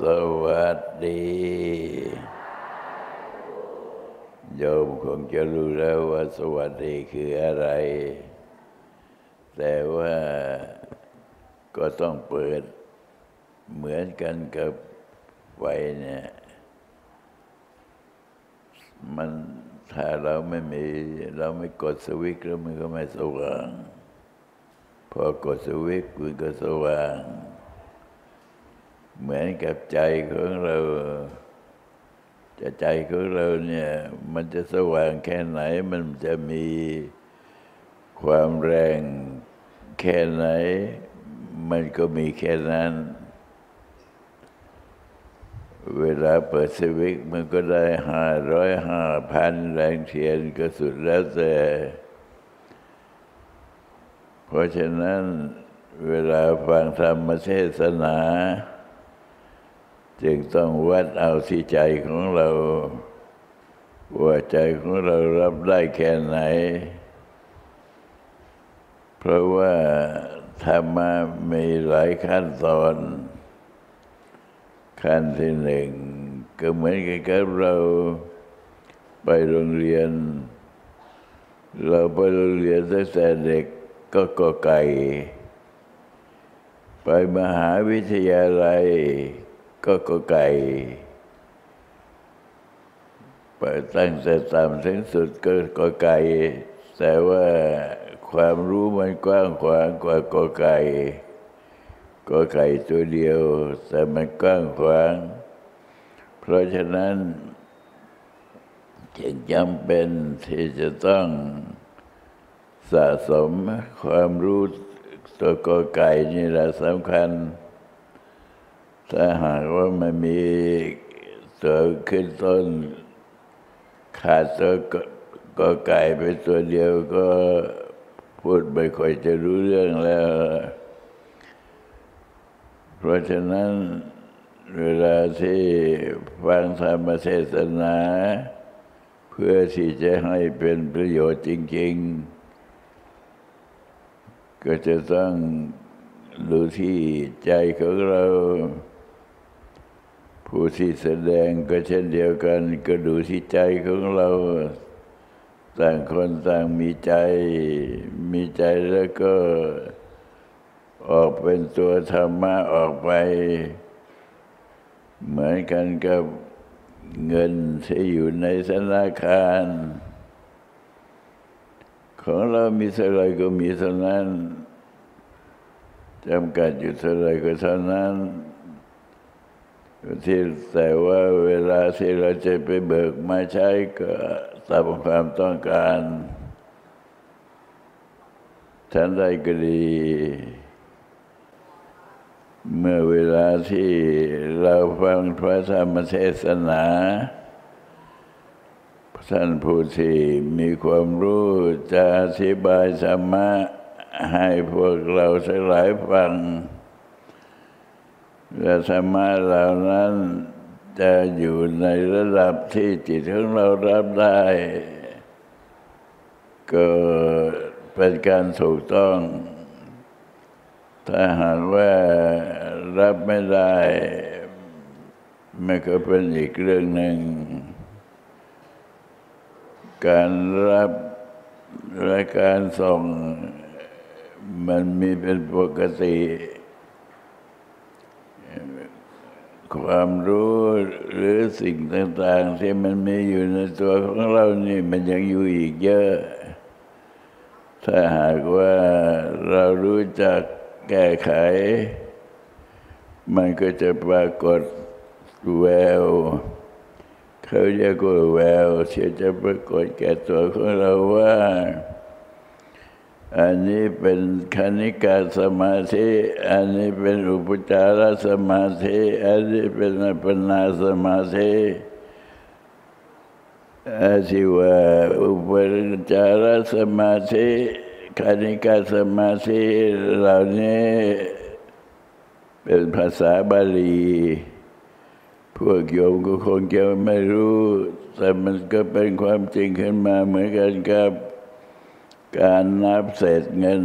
สวัสดีโยมคงจะรู้แล้วว่าสวัสดีคืออะไร แต่ว่าก็ต้องเปิดเหมือนกันกับไฟเนี่ย มันถ้าเราไม่มี เราไม่กดสวิตช์แล้วมันก็ไม่สว่าง พอกดสวิตช์มันก็สว่าง เหมือนกับใจของเราจะใจของเราเนี่ย มันจะสว่างแค่ไหน มันจะมีความแรงแค่ไหน มันก็มีแค่นั้น เวลาเปิดสวิตช์มันก็ได้ห้าร้อยห้าพันแรงเทียนก็สุดแล้วแต่ เพราะฉะนั้นเวลาฟังธรรมเทศนา จึงต้องวัดเอาที่ใจของเราว่าใจของเรารับได้แค่ไหน เพราะว่าธรรมะมีหลายขั้นตอน ขั้นที่หนึ่งก็เหมือนกับเราไปโรงเรียน เราไปโรงเรียนตั้งแต่เด็กก็กอไก่ ไปมหาวิทยาลัย ก็กอไก่ไปตั้งแต่ต่ำถึงสุดก็กอไก่แต่ว่าความรู้มันกว้างขวางกว่ากอไก่กอไก่ตัวเดียว แต่มันกว้างขวาง เพราะฉะนั้นจึงจำเป็นที่จะต้องสะสมความรู้ตัวกอไก่นี่แหละสำคัญ ถ้าหากว่ามันมีตัวขึ้นต้น ขาดตัวกอไก่ไปตัวเดียวก็พูดไม่ค่อยจะรู้เรื่องแล้ว เพราะฉะนั้นเวลาที่ฟังธรรมเทศนา เพื่อที่จะให้เป็นประโยชน์จริง ๆ ก็จะต้องดูที่ใจของเรา ผู้ที่แสดงก็เช่นเดียวกัน ก็ดูที่ใจของเราต่างคนต่างมีใจ มีใจแล้วก็ ออกเป็นตัวธรรมะออกไป เหมือนกันกับเงินที่อยู่ในธนาคาร ของเรามีเท่าไรก็มีเท่านั้นจำกัดอยู่เท่าไรก็เท่านั้น ที่แต่ว่าเวลาที่เราจะไปเบิกมาใช้ก็ตามความต้องการท่านได้ก็ดี เมื่อเวลาที่เราฟังพระธรรมเทศนาท่านผู้ที่มีความรู้จะอธิบายธรรมะให้พวกเราทั้งหลายฟัง และธรรมะเหล่านั้นจะอยู่ในระดับที่จิตของเรารับได้ ก็เป็นการถูกต้อง ถ้าหากว่ารับไม่ได้มันก็เป็นอีกเรื่องหนึ่ง การรับและการส่งมันมีเป็นปกติ ความรู้หรือสิ่งต่างๆ ที่มันมีอยู่ในตัวของเรานี่มันยังอยู่อีกเยอะ ถ้าหากว่าเรารู้จักแก้ไข มันก็จะปรากฏแววเขาเรียกว่าแววที่จะปรากฏแก่ตัวของเราว่า อันนี้เป็นคณิกาสมาธิ อันนี้เป็นอุปจารสมาธิ อันนี้เป็นอัปปนาสมาธิอาชีวะอุปจารสมาธิคณิกาสมาธิเหล่านี้เป็นภาษาบาลี พวกโยมก็คงจะไม่รู้ แต่มันก็เป็นความจริงขึ้นมาเหมือนกันกับ การนับเศษเงิน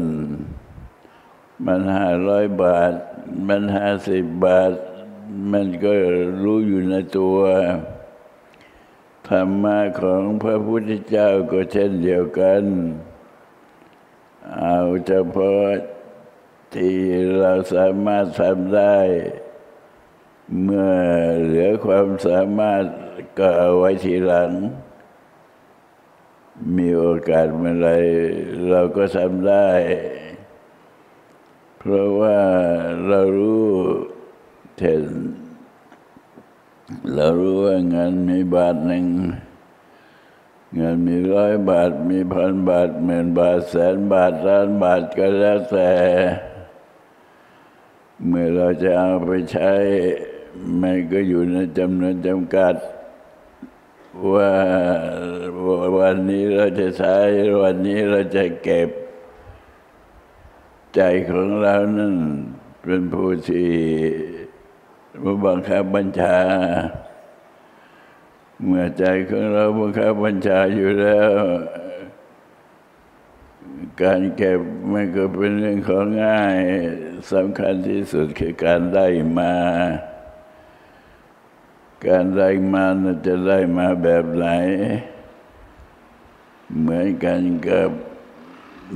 มันห้าร้อยบาท มันห้าสิบบาท มันก็รู้อยู่ในตัว ธรรมะของพระพุทธเจ้าก็เช่นเดียวกัน เอาเฉพาะที่เราสามารถทำได้ เมื่อเหลือความสามารถก็เอาไว้ทีหลัง มีโอกาสเมื่อไรเราก็ทำได้ เพราะว่าเรารู้เช่นเรารู้ว่าเงินมีบาทหนึ่งเงินมีร้อยบาทมีพันบาทหมื่นบาทแสนบาทล้านบาทก็แล้วแต่ เมื่อเราจะเอาไปใช้มันก็อยู่ในจำนวนจำกัดว่า วันนี้เราจะใช้วันนี้เราจะเก็บ ใจของเรานั่นเป็นผู้ที่บังคับบัญชา เมื่อใจของเราบังคับบัญชาอยู่แล้ว การเก็บมันก็เป็นเรื่องของง่ายสำคัญที่สุดคือการได้มา การได้มาจะได้มาแบบไหน เหมือนกันกับ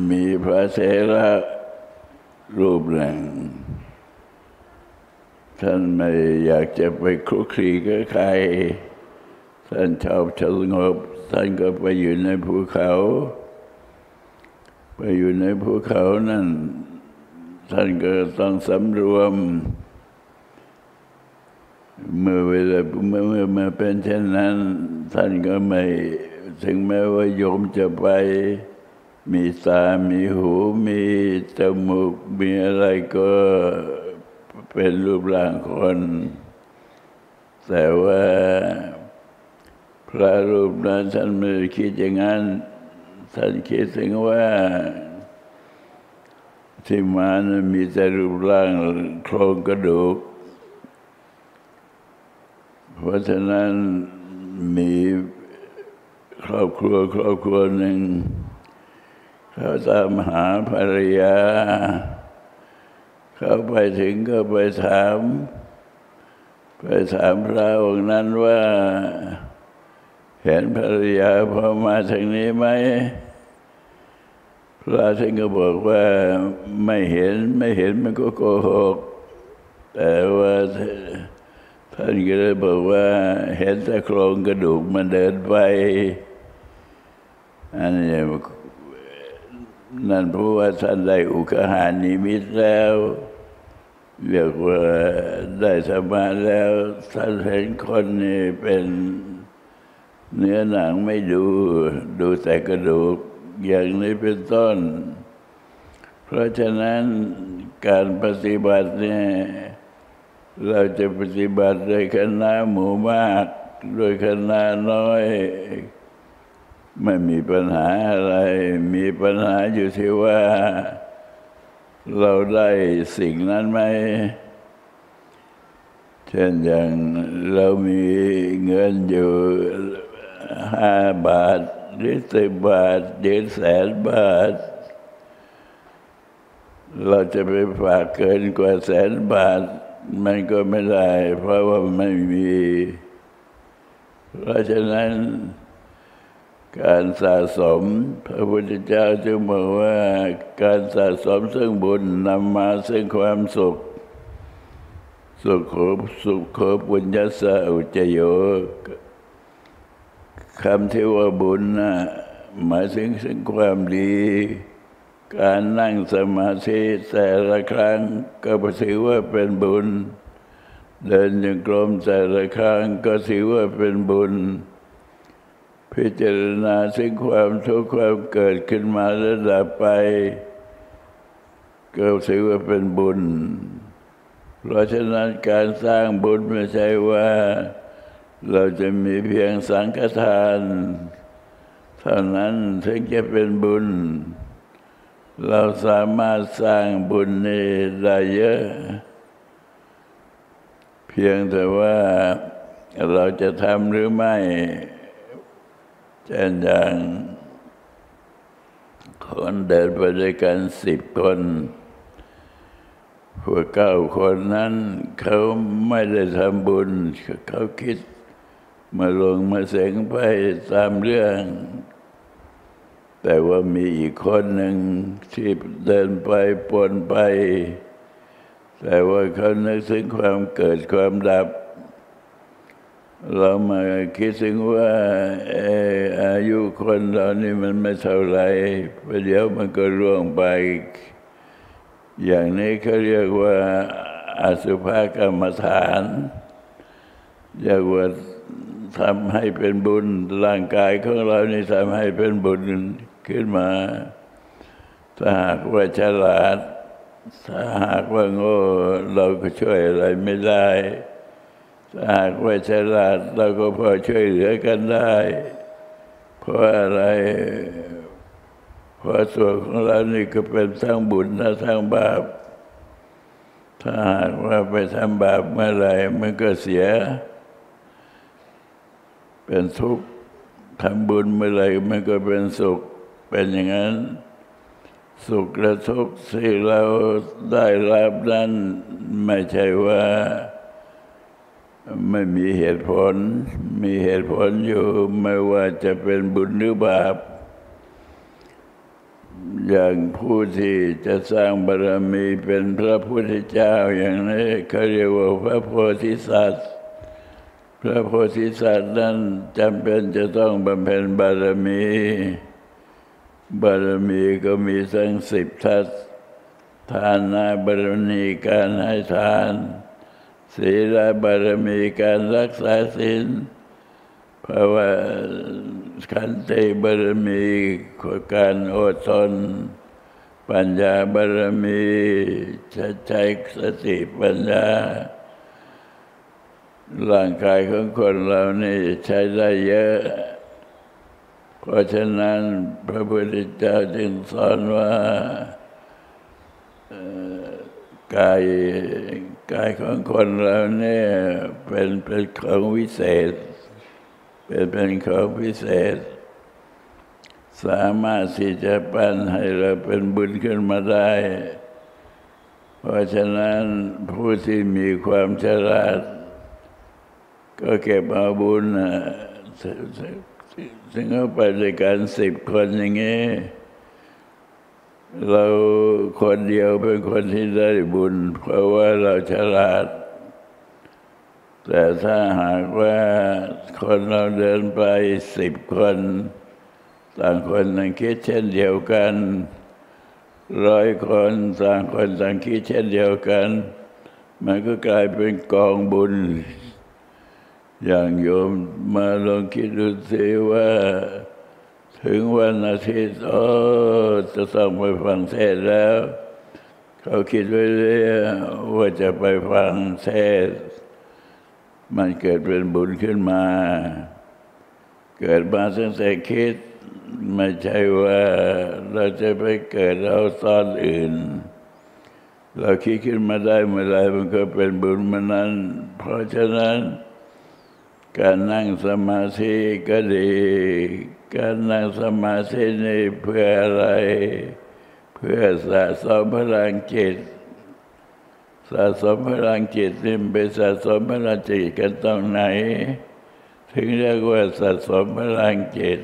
มีพระเสระรูปหนึ่งท่านไม่อยากจะไปคลุกคลีกับใคร ท่านชอบสงบ ท่านก็ไปอยู่ในภูเขา ไปอยู่ในภูเขานั่น ท่านก็ต้องสำรวม เมื่อเวลาเมื่อเมื่อมาเป็นเช่นนั้น ท่านก็ไม่ ถึงแม้ว่าโยมจะไป มีตา มีหู มีจมูก มีอะไรก็เป็นรูปร่างคน แต่ว่าพระรูปนั้นท่านไม่คิดอย่างนั้น ท่านคิดถึงว่า ที่มานั้นมีแต่รูปร่างโครงกระดูก เพราะฉะนั้นมี รอบครัวครอบครัวหนึ่งเขาตามหาภรรยา เขาไปถึงก็ไปถาม ไปถามพระองค์นั้นว่า เห็นภรรยาพอมาทางนี้ไหมพระท่านก็บอกว่าไม่เห็นไม่เห็นมันก็โกหก แต่ว่าท่านก็เลยบอกว่าเห็นแต่โครงกระดูกมันเดินไป อันนี้นั่นเพราะว่าท่านได้อุคหานิมิตแล้วเรียกว่าได้สมาแล้วท่านเห็นคนนี่เป็นเนื้อหนังไม่ดู ดูแต่กระดูกอย่างนี้เป็นต้น เพราะฉะนั้นการปฏิบัติเนี่ยเราจะปฏิบัติโดยคณะหมู่มาก โดยคณะน้อย ไม่มีปัญหาอะไร มีปัญหาอยู่ที่ว่า เราได้สิ่งนั้นไหม เช่นอย่างเรามีเงินอยู่ห้าบาท หรือสิบบาทหรือแสนบาท เราจะไปฝากเกินกว่าแสนบาท มันก็ไม่ได้ เพราะว่าไม่มี เพราะฉะนั้น การสะสม พระพุทธเจ้าจึงบอกว่าการสะสมซึ่งบุญนำมาซึ่งความสุข สุขโขสุขโขปุญญาสะอุจโยคำที่ว่าบุญนะหมายถึงซึ่งความดี การนั่งสมาธิแต่ละครั้งก็ถือว่าเป็นบุญ เดินยังกลมแต่ละครั้งก็ถือว่าเป็นบุญ พิจารณาสิ่งความทุกข์ความเกิดขึ้นมาแล้วดับไป ก็ถือว่าเป็นบุญ เพราะฉะนั้นการสร้างบุญไม่ใช่ว่า เราจะมีเพียงสังฆทาน เท่านั้นถึงจะเป็นบุญ เราสามารถสร้างบุญนี้ได้เยอะ เพียงแต่ว่าเราจะทำหรือไม่ เช่นอย่างคนเดินไปด้วยกันสิบคนพวกเก้าคนนั้นเขาไม่ได้ทำบุญ เขาคิดมาลงมาเสงไปตามเรื่อง แต่ว่ามีอีกคนหนึ่งที่เดินไปปนไป แต่ว่าเขานึกถึงความเกิดความดับ เรามาคิดถึงว่าอายุคนเรานี่มันไม่เท่าไรประเดี๋ยวมันก็ร่วงไป อย่างนี้เขาเรียกว่าอสุภกรรมฐานเรียกว่าทำให้เป็นบุญร่างกายของเรานี่ทำให้เป็นบุญขึ้นมาถ้าหากว่าฉลาด ถ้าหากว่าโง่เราก็ช่วยอะไรไม่ได้ หากว่าฉลาดเราก็พอช่วยเหลือกันได้ เพราะอะไร เพราะตัวของเรานี่ก็เป็นทั้งบุญและทั้งบาป ถ้าหากว่าไปทำบาปเมื่อไรมันก็เสีย เป็นทุกข์ทำบุญเมื่อไรมันก็เป็นสุข เป็นอย่างนั้น สุขและทุกข์ที่เราได้รับนั้นไม่ใช่ว่า ไม่มีเหตุผล มีเหตุผลอยู่ไม่ว่าจะเป็นบุญหรือบาป อย่างผู้ที่จะสร้างบารมีเป็นพระพุทธเจ้าอย่างนี้เขาเรียกว่าพระโพธิสัตว์ พระโพธิสัตว์นั้นจำเป็นจะต้องบำเพ็ญบารมี บารมีก็มีทั้งสิบทัศทานาบารมีการให้ทาน ศีลบารมีการรักษาศีลภาวะขันติบารมีการอดทน ปัญญาบารมีจะใช้สติปัญญา ร่างกายของคนเรานี่ใช้ได้เยอะ เพราะฉะนั้นพระพุทธเจ้าจึงสอนว่ากาย กายของคนเราเนี่ยเป็นเป็นของวิเศษ เป็นเป็นของพิเศษ สามารถที่จะปั้นให้เราเป็นบุญขึ้นมาได้ เพราะฉะนั้นผู้ที่มีความฉลาด ก็เก็บเอาบุญถึงเอาไปด้วยกันสิบคนอย่างนี้ เราคนเดียวเป็นคนที่ได้บุญ เพราะว่าเราฉลาด แต่ถ้าหากว่าคนเราเดินไปสิบคน ต่างคนต่างคิดเช่นเดียวกันร้อยคนต่างคนต่างคิดเช่นเดียวกัน มันก็กลายเป็นกองบุญ อย่างโยมมาลองคิดดูสิว่า ถึงวันอาทิตย์โอ้จะต้องไปฟังเทศแล้ว เขาคิดไว้เลยว่าจะไปฟังเทศ มันเกิดเป็นบุญขึ้นมา เกิดมาตั้งแต่คิด ไม่ใช่ว่าเราจะไปเกิดเอาตอนอื่น เราคิดขึ้นมาได้เมื่อไรมันก็เป็นบุญมานั้น เพราะฉะนั้นการนั่งสมาธิก็ดี การนั่งสมาธินี่เพื่ออะไร เพื่อสะสมพลังจิต สะสมพลังจิตนี่ไปสะสมพลังจิตกันตรงไหน ถึงเรียกว่าสะสมพลังจิต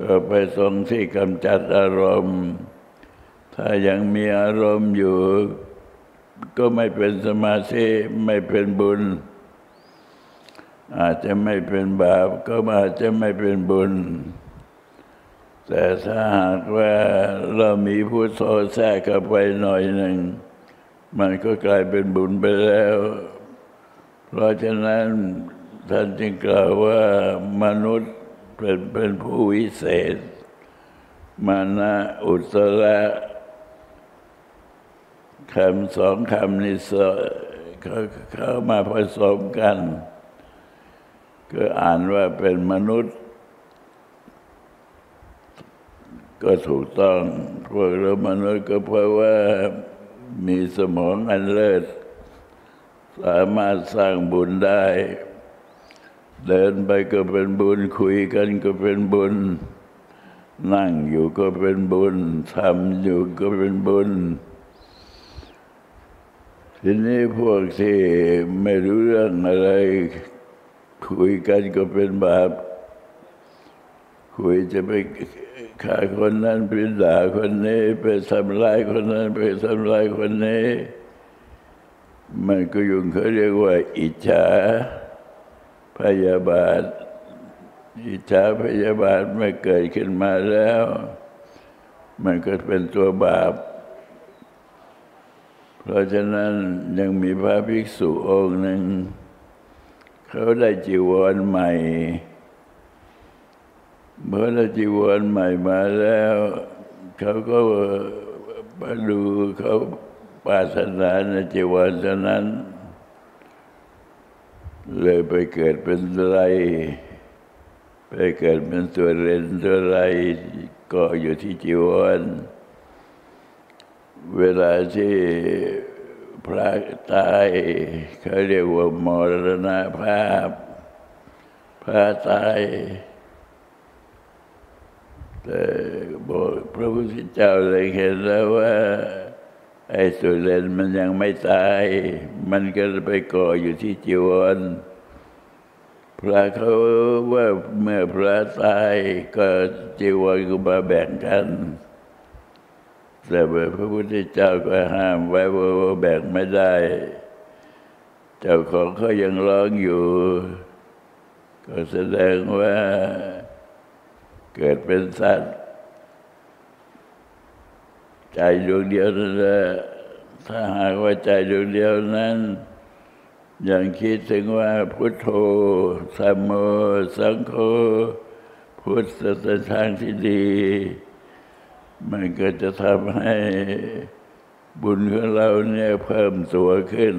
ก็ไปตรงที่กำจัดอารมณ์ ถ้ายังมีอารมณ์อยู่ ก็ไม่เป็นสมาธิไม่เป็นบุญ อาจจะไม่เป็นบาป ก็อาจจะไม่เป็นบุญ แต่ถ้าหากว่าเรามีพุทโธแทรกเข้าไปหน่อยหนึ่ง มันก็กลายเป็นบุญไปแล้ว เพราะฉะนั้นท่านจึงกล่าวว่ามนุษย์เป็นเป็นผู้วิเศษ มานะอุตระคำสองคำนี้เขาเข้ามาผสมกัน ก็อ่านว่าเป็นมนุษย์ ก็ถูกต้อง พวกเรามนุษย์ก็เพราะว่ามีสมองอันเลิศ สามารถสร้างบุญได้ เดินไปก็เป็นบุญ คุยกันก็เป็นบุญ นั่งอยู่ก็เป็นบุญทำอยู่ก็เป็นบุญทีนี้พวกที่ไม่รู้เรื่องอะไร คุยกันก็เป็นบาป คุยจะไปฆ่าคนนั้นไปด่าคนนี้ ไปทำร้ายคนนั้น ไปทำร้ายคนนี้ มันก็ยุ่งเขาเรียกว่า อิจฉาพยาบาท อิจฉาพยาบาทไม่เกิดขึ้นมาแล้ว มันก็เป็นตัวบาป เพราะฉะนั้นยังมีพระภิกษุองค์หนึ่ง เขาได้จีวรใหม่เมื่อได้จีวรใหม่มาแล้ว เขาก็มาดูเขาปารถนาในจีวรฉะนั้น เลยไปเกิดเป็นไร ไปเกิดเป็นตัวเรนตัวไรก็อยู่ที่จีวรเวลาที่ พระตายเขาเรียกว่ามรณภาพ พระตายแต่บอกพระพุทธเจ้าเลยเห็นแล้วว่า ไอ้สุเรนมันยังไม่ตาย มันก็ไปก่ออยู่ที่จีวรพระเขาว่าเมื่อพระตายก็จีวรก็มาแบ่งกัน แต่พระพุทธเจ้าก็ห้ามไว้ว่าแบ่งไม่ได้ เจ้าของเขายังร้องอยู่ ก็แสดงว่าเกิดเป็นสัตว์ใจดวงเดียวนั่นแหละถ้าหากว่าใจดวงเดียวนั้นยังคิดถึงว่าพุทโธสัมโมสังโฆพุทธเป็นทางที่ดี มันก็จะทำให้บุญของเราเนี่ยเพิ่มตัวขึ้น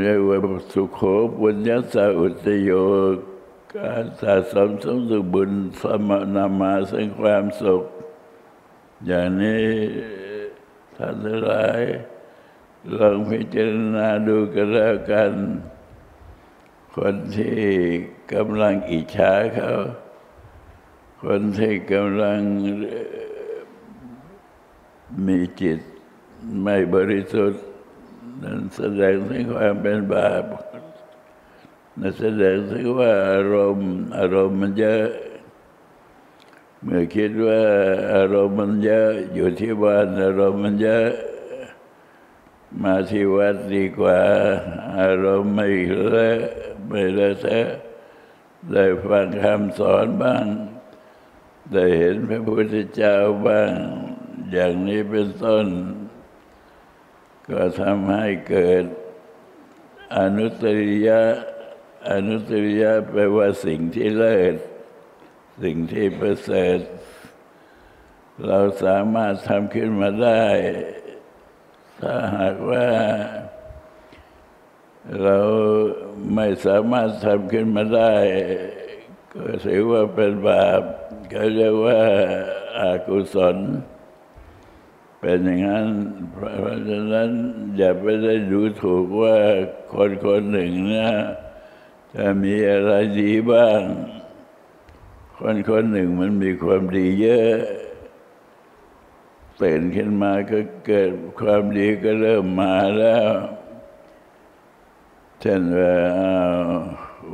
เรียกว่าสุขโขบุญยัสสะอุตโยการสะสมสมสุขบุญสมนามาซึ่งความสุข อย่างนี้ท่านทั้งหลายลองพิจารณาดูกันแล้วกัน คนที่กำลังอิจฉาเขา คนที่กำลังมีจิตไม่บริสุทธิ์นั้นแสดงถึงความเป็นบาปนั่นแสดงถึงว่าอารมณ์อารมณ์มันเยอะเมื่อคิดว่าอารมณ์มันเยอะอยู่ที่บ้านอารมณ์มันเยอะมาที่วัดดีกว่า อารมณ์ไม่เลอะไม่เลอะเทอะได้ฟังคำสอนบ้าง ได้เห็นพระพุทธเจ้าบ้าง อย่างนี้เป็นต้น ก็ทำให้เกิดอนุตริยะอนุตริยะแปลว่าสิ่งที่เลิศ สิ่งที่ประเสริฐ เราสามารถทำขึ้นมาได้ ถ้าหากว่า เราไม่สามารถทำขึ้นมาได้ ก็ถือว่าเป็นบาปเขาเรียกว่าอากุศล เป็นอย่างนั้น เพราะฉะนั้นอย่าไปได้ดูถูกว่าคนคนหนึ่งนี่ยจะมีอะไรดีบ้าง คนคนหนึ่งมันมีความดีเยอะตื่นขึ้นมาก็เกิดความดีก็เริ่มมาแล้ว เช่นว่า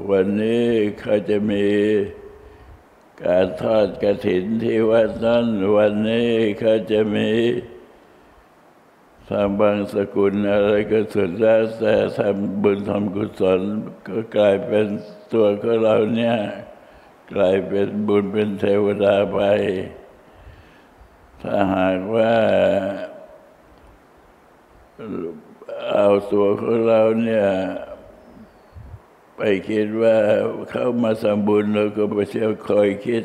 วันนี้เขาจะมีการทอดกระถินที่วัดนั้น วันนี้เขาจะมีทำบางสกุลอะไรก็สุดแล้วแต่ทำบุญทำกุศลก็กลายเป็นตัวของเราเนี่ย กลายเป็นบุญเป็นเทวดาไป ถ้าหากว่าเอาตัวของเราเนี่ย ไปคิดว่าเขามาสมบุญเราก็ไปเที่ยวคอยคิด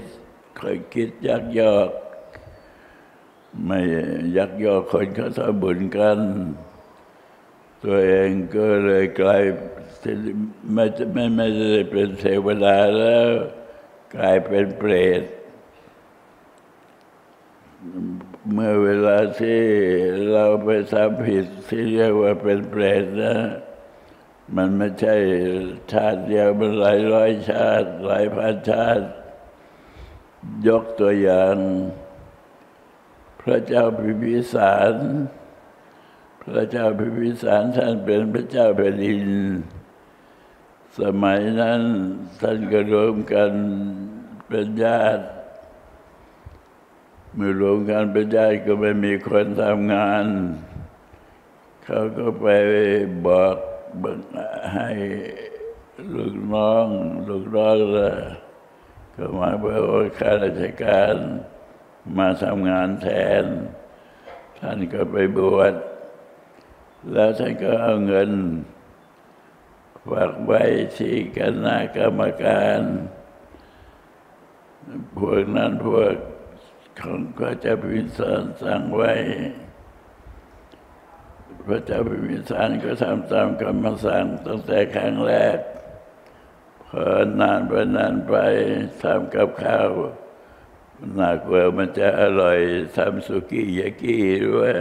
คอยคิดยักยอกไม่ยักยอกคนเขาทำบุญกัน ตัวเองก็เลยกลายไม่ไม่ไม่ได้เป็นเทวดาแล้ว กลายเป็นเปรต เมื่อเวลาที่เราไปทำผิดที่เรียกว่าเป็นเปรตนะ มันไม่ใช่ชาติเดียวมันหลายร้อยชาติ หลายพันชาติ ยกตัวอย่าง พระเจ้าพิพิสาร พระเจ้าพิพิสารท่านเป็นพระเจ้าแผ่นดิน สมัยนั้นท่านก็รวมกันเป็นญาติ เมื่อรวมกันเป็นญาติก็ไม่มีคนทำงาน เขาก็ไปบอก บอกให้ลูกน้อง ลูกน้องละก็มาเพื่อข้าราชการมาทำงานแทน ท่านก็ไปบวชแล้วท่านก็เอาเงินฝากไว้ที่คณะกรรมการ พวกนั้นพวกของพระเจ้าพิมพิสารสั่งไว้ พระเจ้าพิมพิสารก็ทำตามคำสั่งตั้งแต่ครั้งแรกพอนานไปนานไปทำกับข้าวหนักกว่ามันจะอร่อยทำสุกี้ยากิด้วย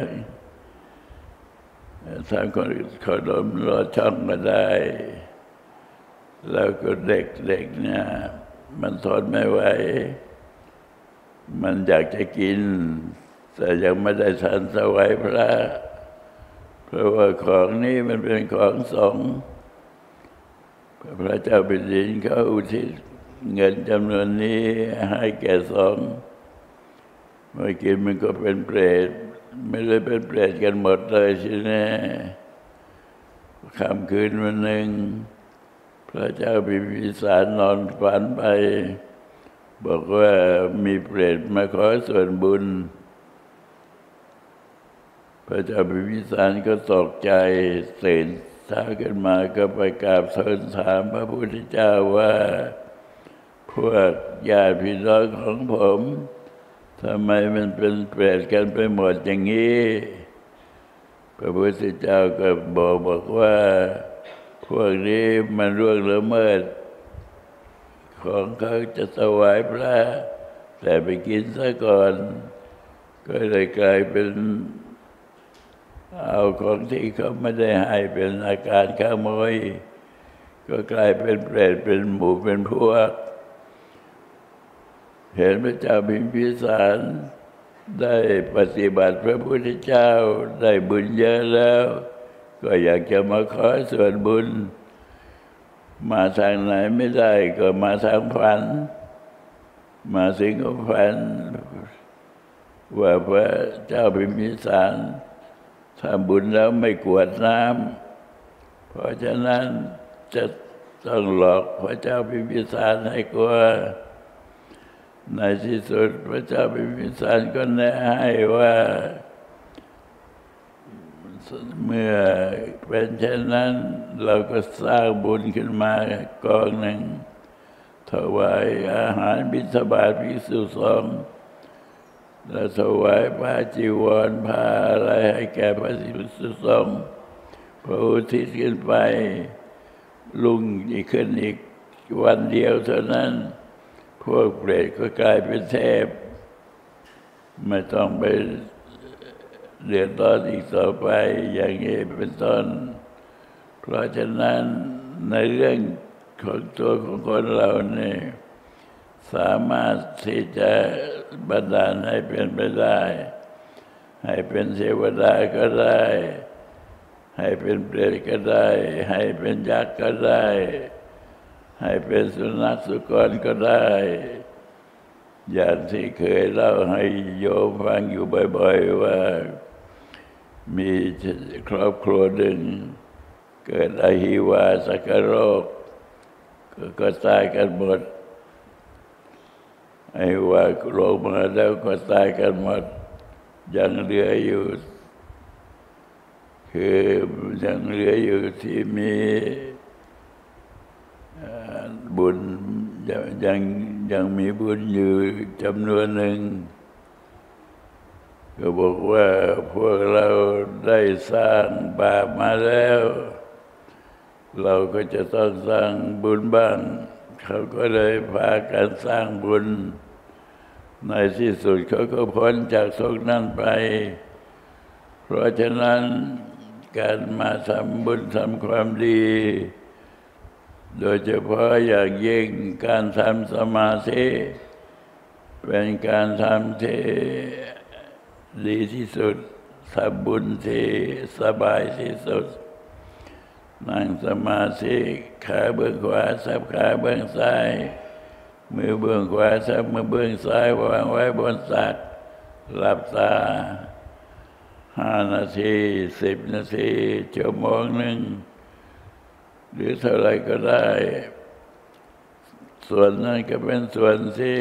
ทำคนขนมรอช่องก็ได้ แล้วก็เด็กเเนี่ยมันทนไม่ไหว มันอยากจะกิน แต่ยังไม่ได้ทันสวายพระ เพราะว่าของนี้มันเป็นของสงฆ์พระเจ้าแผ่นดินเขาอุทิศเงินจำนวนนี้ให้แก่สงฆ์เมื่อกินมันก็เป็นเปรตไม่ได้เป็นเปรตกันหมดเลยใช่ไหมค่ำคืนวันหนึ่ง พระเจ้าพิมพิสารนอนฝันไป บอกว่ามีเปรตมาขอส่วนบุญ พระเจ้าพิพิสารก็ตกใจตื่นเช้าขึ้นมาก็ไปกราบทูลถามพระพุทธเจ้าว่า พวกญาติพี่น้องของผมทำไมมันเป็นเปรตกันไปหมดอย่างนี้ พระพุทธเจ้าก็บอกบอกว่า พวกนี้มันร่วงละเมิด ของเขาจะถวายพระ แต่ไปกินซะก่อน ก็เลยกลายเป็น เอาของที่เขาไม่ได้ให้เป็นอาการขโมย ก็กลายเป็นเปรตเป็นหมู่เป็นพวก เห็นพระเจ้าพิมพิสารได้ปฏิบัติพระพุทธเจ้าได้บุญเยอะแล้ว ก็อยากจะมาขอส่วนบุญ มาทางไหนไม่ได้ก็มาทางฝัน มาสิงห์ฝันว่าพระเจ้าพิมพิสาร ทำบุญแล้วไม่กวดน้ำ เพราะฉะนั้นจะต้องหลอกพระเจ้าพิมพิสารให้กลัว ในที่สุดพระเจ้าพิมพิสารก็แนะให้ว่า เมื่อเป็นเช่นนั้น เราก็สร้างบุญขึ้นมากองหนึ่งถวายอาหารบิณฑบาตภิกษุสงฆ์ แล้วถวายผ้าจีวรผ้าอะไรให้แก่พระภิกษุสงฆ์พระอุทิศขึ้นไปลุงอีกขึ้นอีกวันเดียวเท่านั้น พวกเปรตก็กลายเป็นเทพ ไม่ต้องไปเดือดร้อนอีกต่อไปอย่างนี้เป็นต้น เพราะฉะนั้นในเรื่องของตัวของคนเราเนี่ยสามารถที่จะ บันดาลให้เป็นไปได้ ให้เป็นเทวดาก็ได้ ให้เป็นเปรตก็ได้ ให้เป็นยักษ์ก็ได้ ให้เป็นสุนัขสุกรก็ได้ อย่างที่เคยเล่าให้โยมฟังอยู่บ่อยๆว่ามีครอบครัวหนึ่ง เกิดอหิวาสักโรค ก็ตายกันหมด ไอ้ว่าลงมาแล้วก็ตายกันหมดยังเหลืออยู่ คือยังเหลืออยู่ที่มีบุญยังยังมีบุญอยู่จำนวนหนึ่ง ก็บอกว่าพวกเราได้สร้างบาปมาแล้ว เราก็จะต้องสร้างบุญบ้าง เขาก็เลยพากันสร้างบุญ ในที่สุดเขาก็พ้นจากโศกนั้นไป เพราะฉะนั้นการมาทำบุญทำความดี โดยเฉพาะอย่างยิ่งการทำสมาธิ เป็นการทำที่ดีที่สุดทำบุญที่สบายที่สุด นั่งสมาธิขาเบื้องขวาสับขาเบื้องซ้าย มือเบื้องขวาสับมือเบื้องซ้ายวางไว้บนตักหลับตาห้านาทีสิบนาทีชั่วโมงหนึ่ง หรือเท่าไรก็ได้ ส่วนนั้นก็เป็นส่วนที่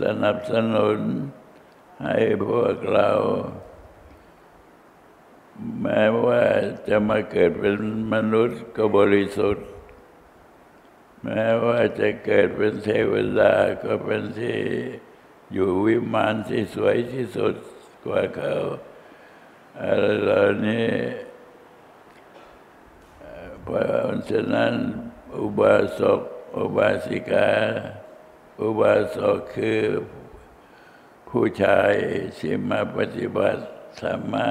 สนับสนุนให้พวกเรา แม้ว่าจะมาเกิดเป็นมนุษย์ก็บริสุทธิ์ แม้ว่าจะเกิดเป็นเทวดาก็เป็นที่อยู่วิมานที่สวยที่สุดกว่าเขาอะไรเหล่านี้เพราะฉะนั้นอุบาสกอุบาสิกา อุบาสกคือผู้ชายที่มาปฏิบัติธรรมา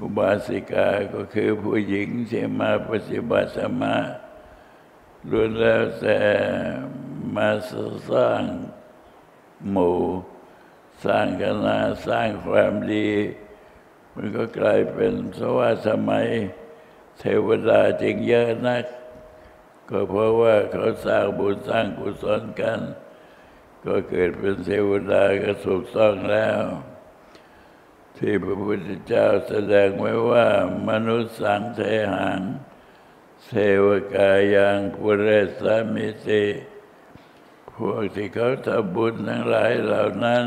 อุบาสิกาก็คือผู้หญิงที่มาปฏิบัติธรรมะ ล้วนแล้วแต่มาสร้างหมู่สร้างคณะสร้างความดี มันก็กลายเป็นสว่าสมัยเทวดาจึงเยอะนัก ก็เพราะว่าเขาสร้างบุญสร้างกุศลกัน ก็เกิดเป็นเทวดาก็ถูกต้องแล้ว ที่พระพุทธเจ้าแสดงไว้ว่ามนุษย์สังเทหัง เทวกายังปุเรสามิติพวกที่เขาทำบุญทั้งหลายเหล่านั้น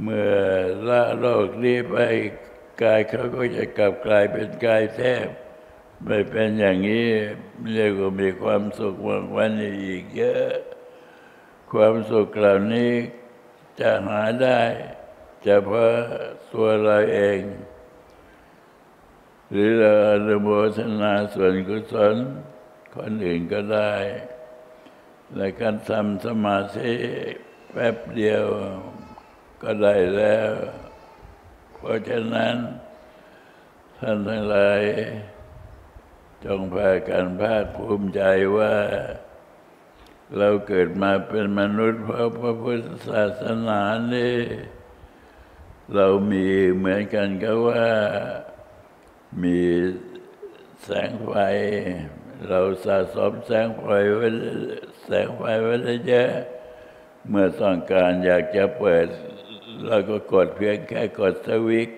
เมื่อละโลกนี้ไปกายเขาก็จะกลับกลายเป็นกายแทบไม่เป็นอย่างนี้เรียกว่ามีความสุขมากวันอีกเยอะ ความสุขเหล่านี้จะหาได้จะเพราะตัวเราเอง หรือเราอนุโมทนาส่วนกุศลคนอื่นก็ได้ และการทำสมาธิแป๊บเดียวก็ได้แล้ว เพราะฉะนั้น ท่านทั้งหลาย จงพากันภาคภูมิใจว่า เราเกิดมาเป็นมนุษย์เพราะพระพุทธศาสนานี่เรามีเหมือนกันก็ว่า มีแสงไฟ เราสะสมแสงไฟไว้แสงไฟไว้เยอะ เมื่อต้องการอยากจะเปิด เราก็กดเพียงแค่กดสวิต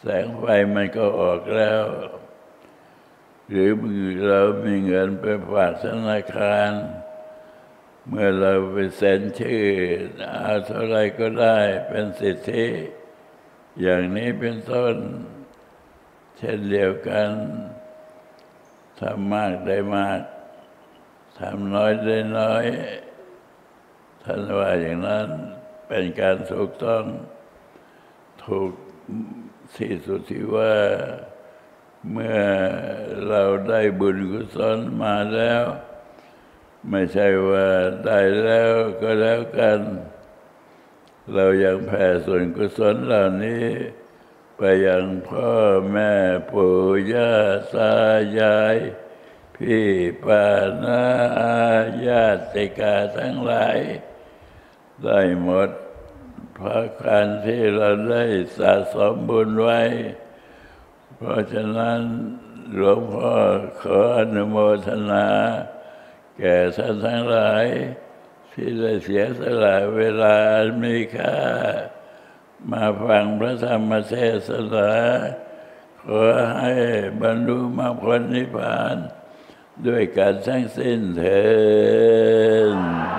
แสงไฟมันก็ออกแล้ว หรือเรามีเงินไปฝากธนาคาร เมื่อเราไปเซ็นชื่อเอาเท่าไรก็ได้เป็นสิทธิ อย่างนี้เป็นต้น ช่นเดียวกันทำมากได้มากทำน้อยได้น้อย ท่านว่าอย่างนั้นเป็นการถูกต้องถูกที่สุดที่ว่าเมื่อเราได้บุญกุศลมาแล้ว ไม่ใช่ว่าได้แล้วก็แล้วกัน เรายังแผ่ส่วนกุศลเหล่านี้ ไปยังพ่อแม่ปู่ย่าตายาย พี่ป้านาญาติกาทั้งหลาย ได้หมดเพราะการที่เราได้สะสมบุญไว้ เพราะฉะนั้นหลวงพ่อขออนุโมทนา แก่ท่านทั้งหลาย ที่ได้เสียสละเวลามีค่า มาฟังพระธรรมเทศนาขอให้บรรลุมรรคผลนิพพาน ด้วยการทั้งสิ้นเถิด